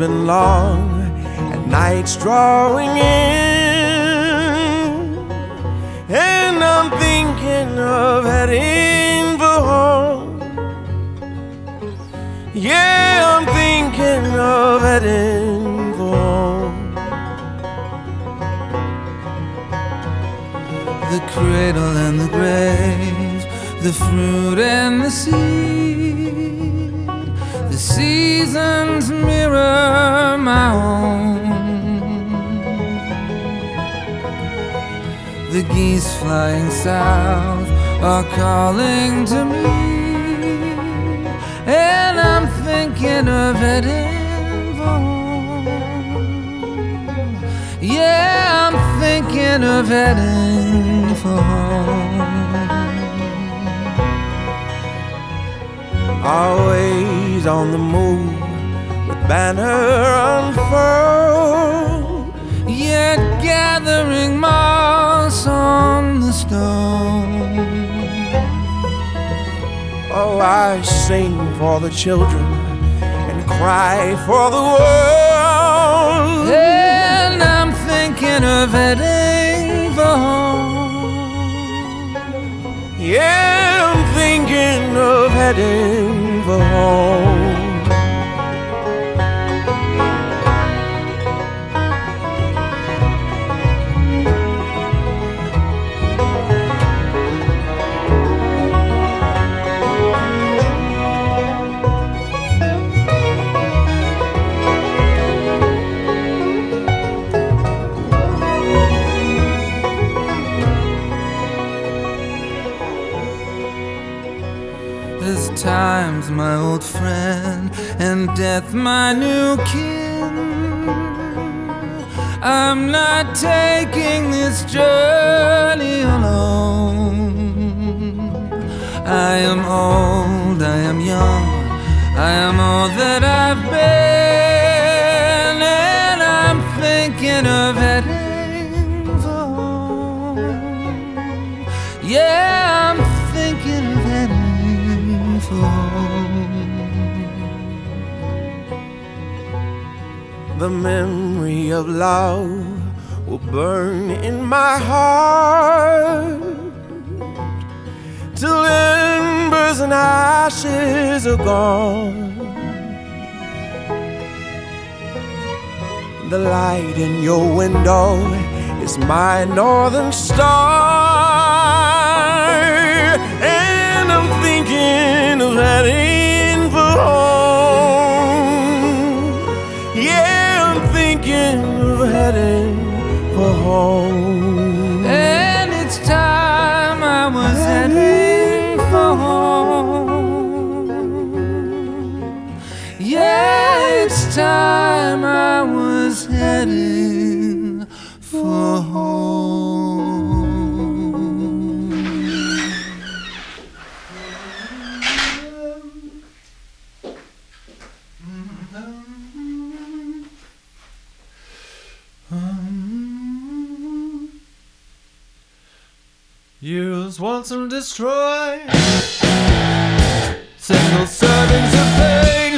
been long and night's drawing in. The seasons mirror my own. The geese flying south are calling to me, and I'm thinking of heading home. Yeah, I'm thinking of heading for home. Always on the move with banner unfurled. Yet gathering moss on the stone. Oh, I sing for the children and cry for the world. And I'm thinking of heading. Yeah, thinking of heading for home. And death my new kin. I'm not taking this journey alone. I am old, I am young, I am all that I've been, and I'm thinking of heading for home. Yeah, I'm The memory of love will burn in my heart till embers and ashes are gone. The light in your window is my northern star, and I'm thinking of heading heading for home. And it's time I was heading for home. Yeah, it's time I was heading And destroy. Single servings of pain.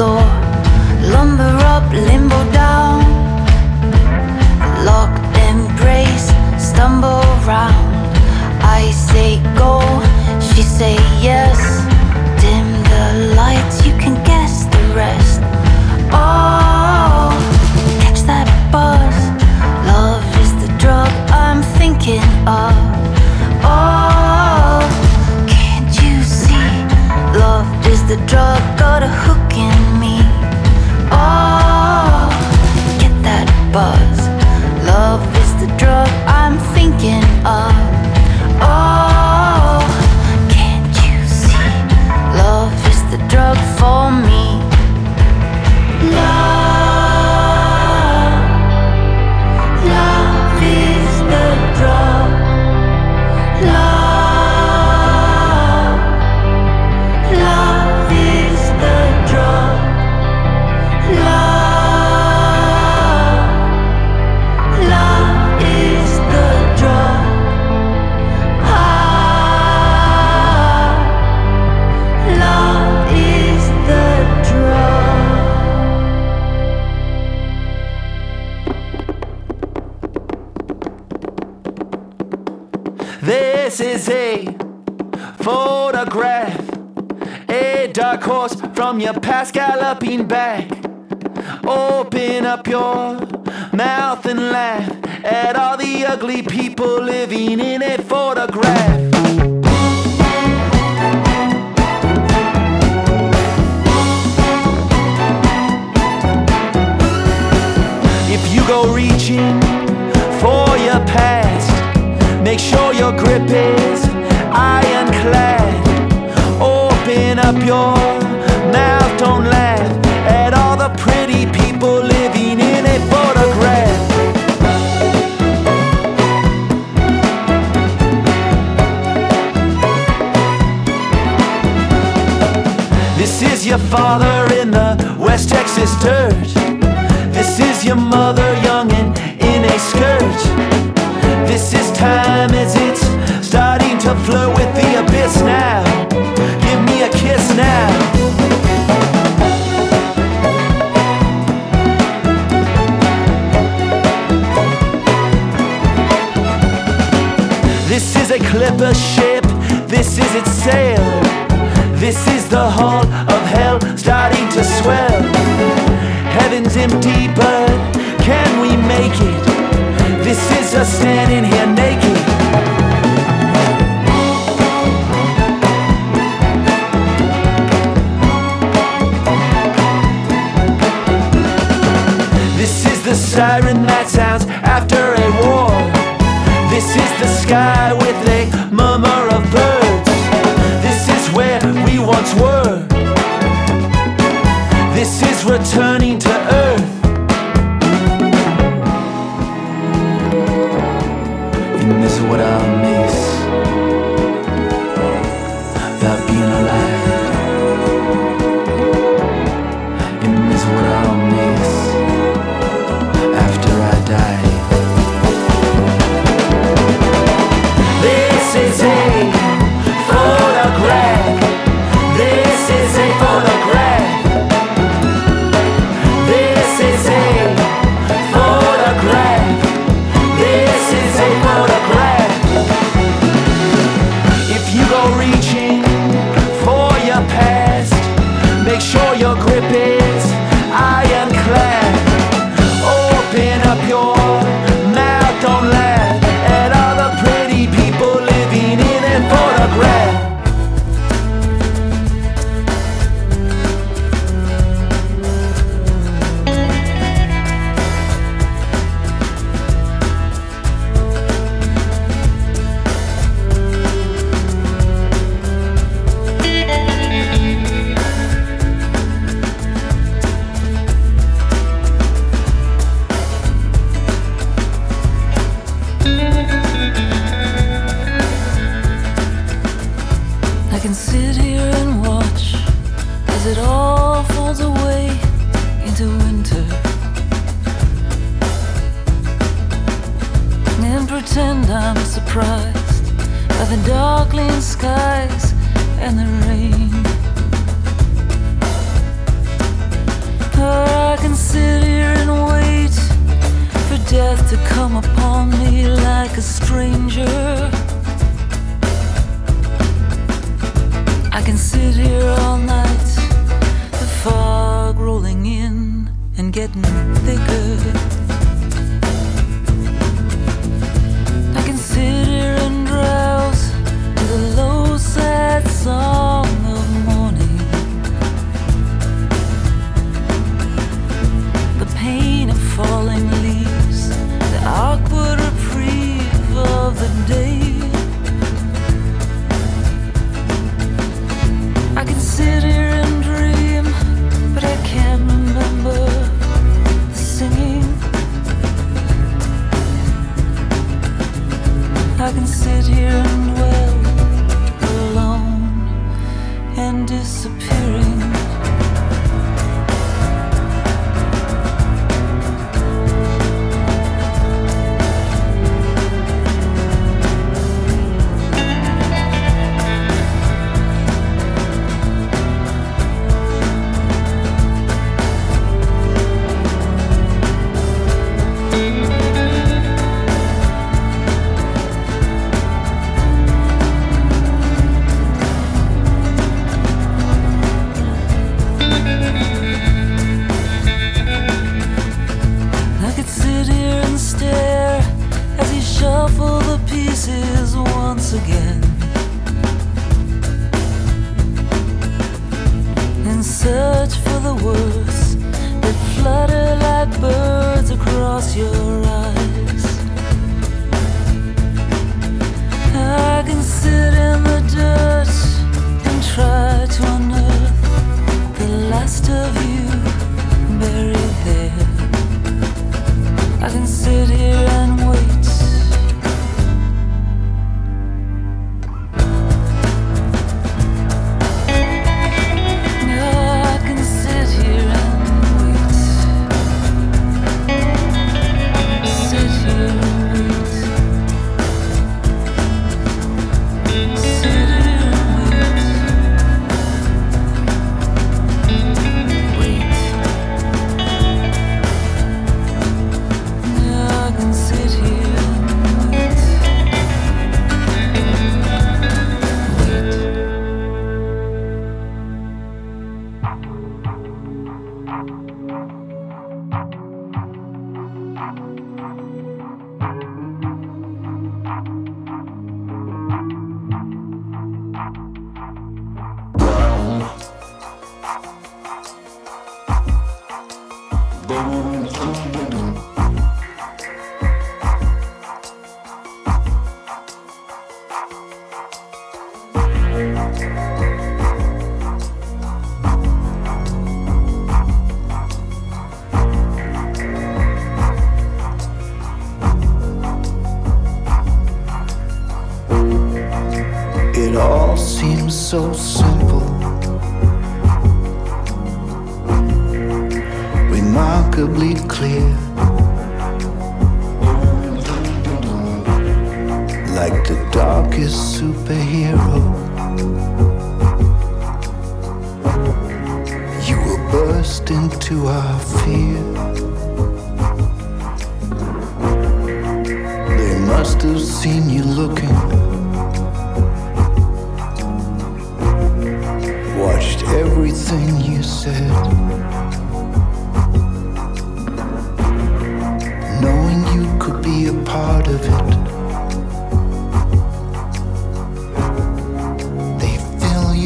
floor. Lumber up, limbo down. Locked embrace, stumble round. I say go, she say yes. Dim the lights, you can guess the rest. Oh, catch that buzz. Love is the drug I'm thinking of. Oh, can't you see? Love is the drug, got a hook in from your past galloping back. Open up your mouth and laugh at all the ugly people living in a photograph. If you go reaching for your past, make sure you're gripping. Is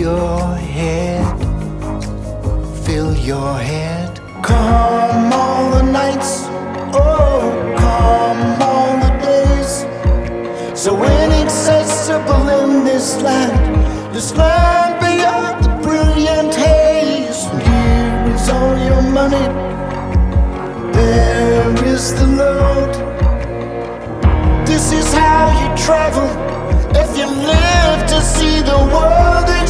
your head, fill your head. Come all the nights, oh, come all the days. So inaccessible in this land, this land beyond the brilliant haze. Here is all your money, there is the load. This is how you travel if you live to see the world.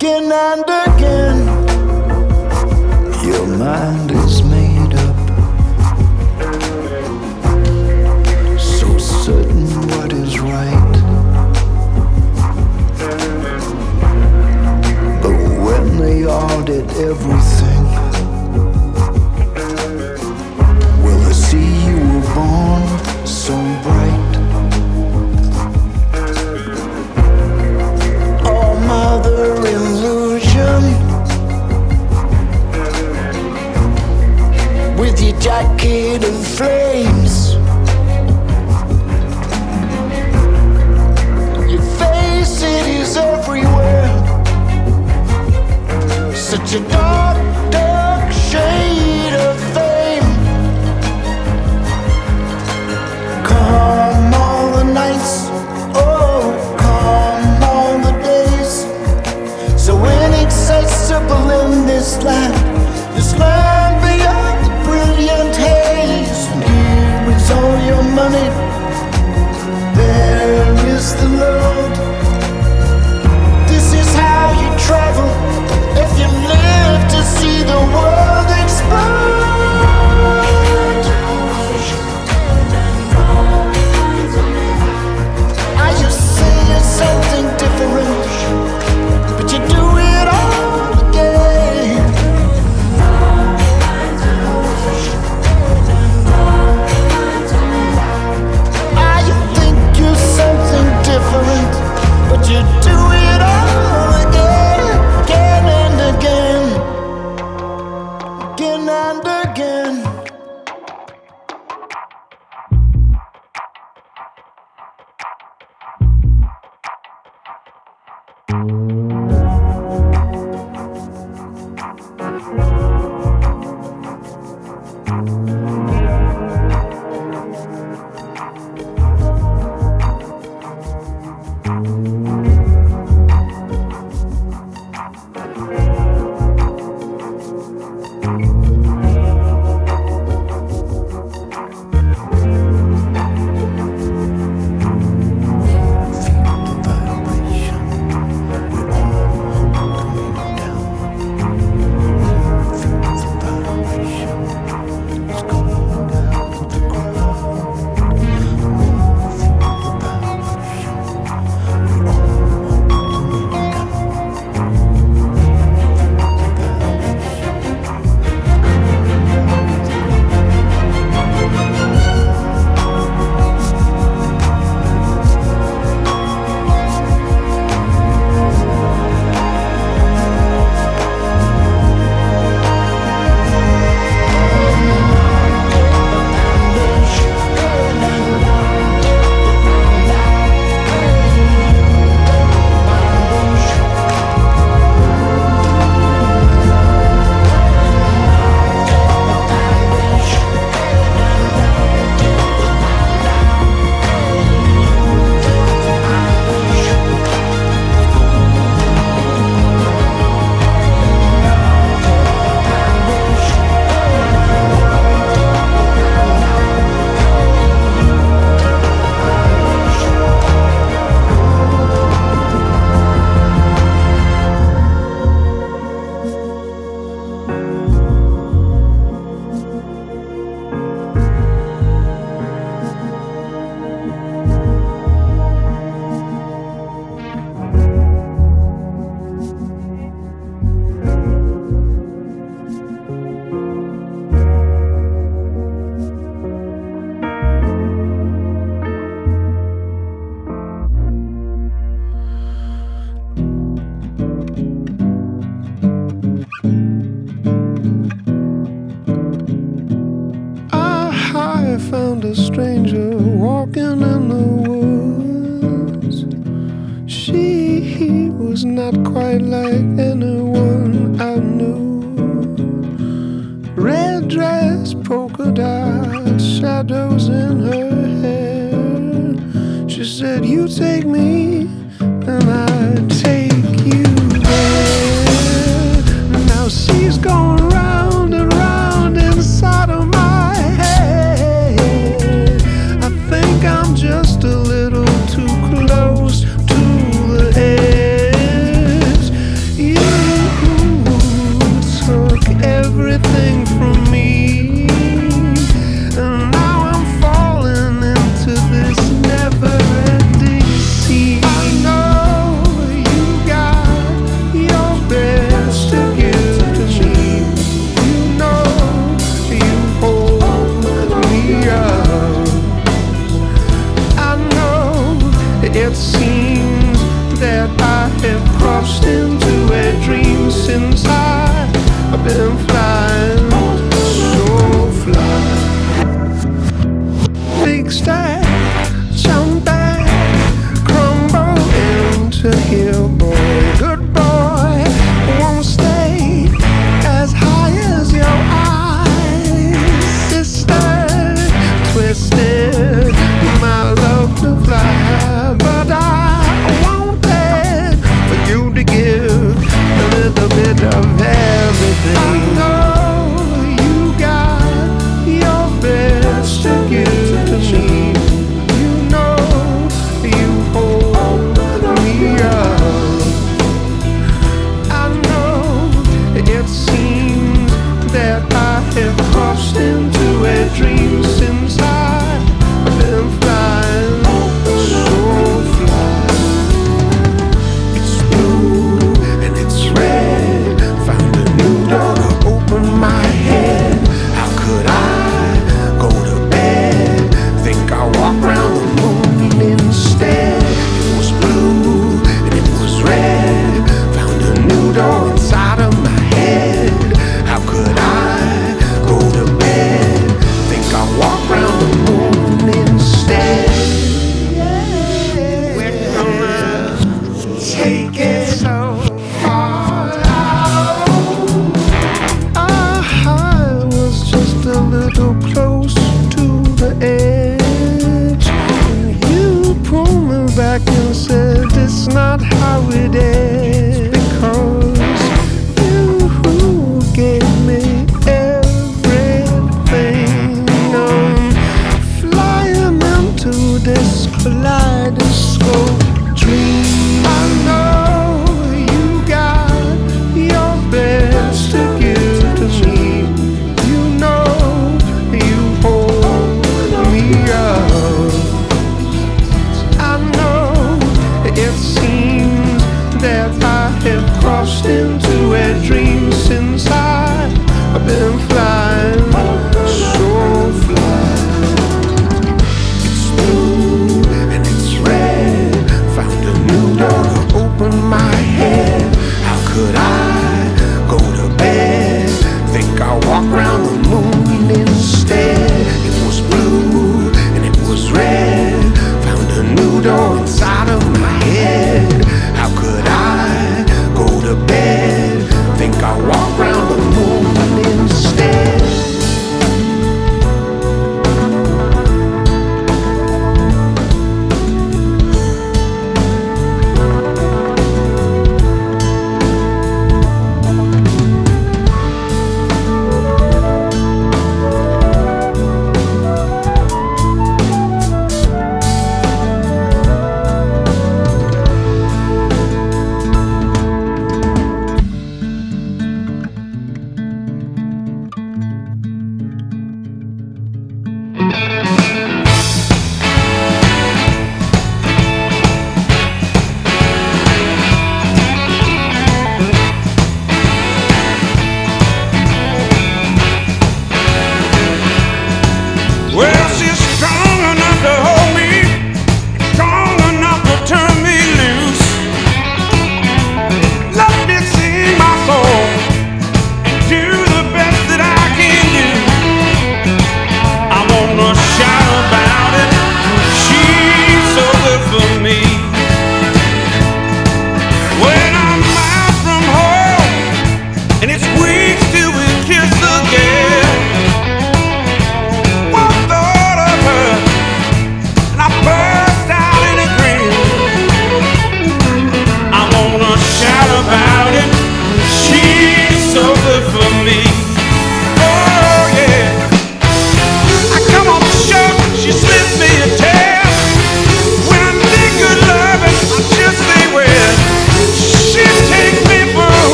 again and again. Your mind is made up, so certain what is right. But when they audit every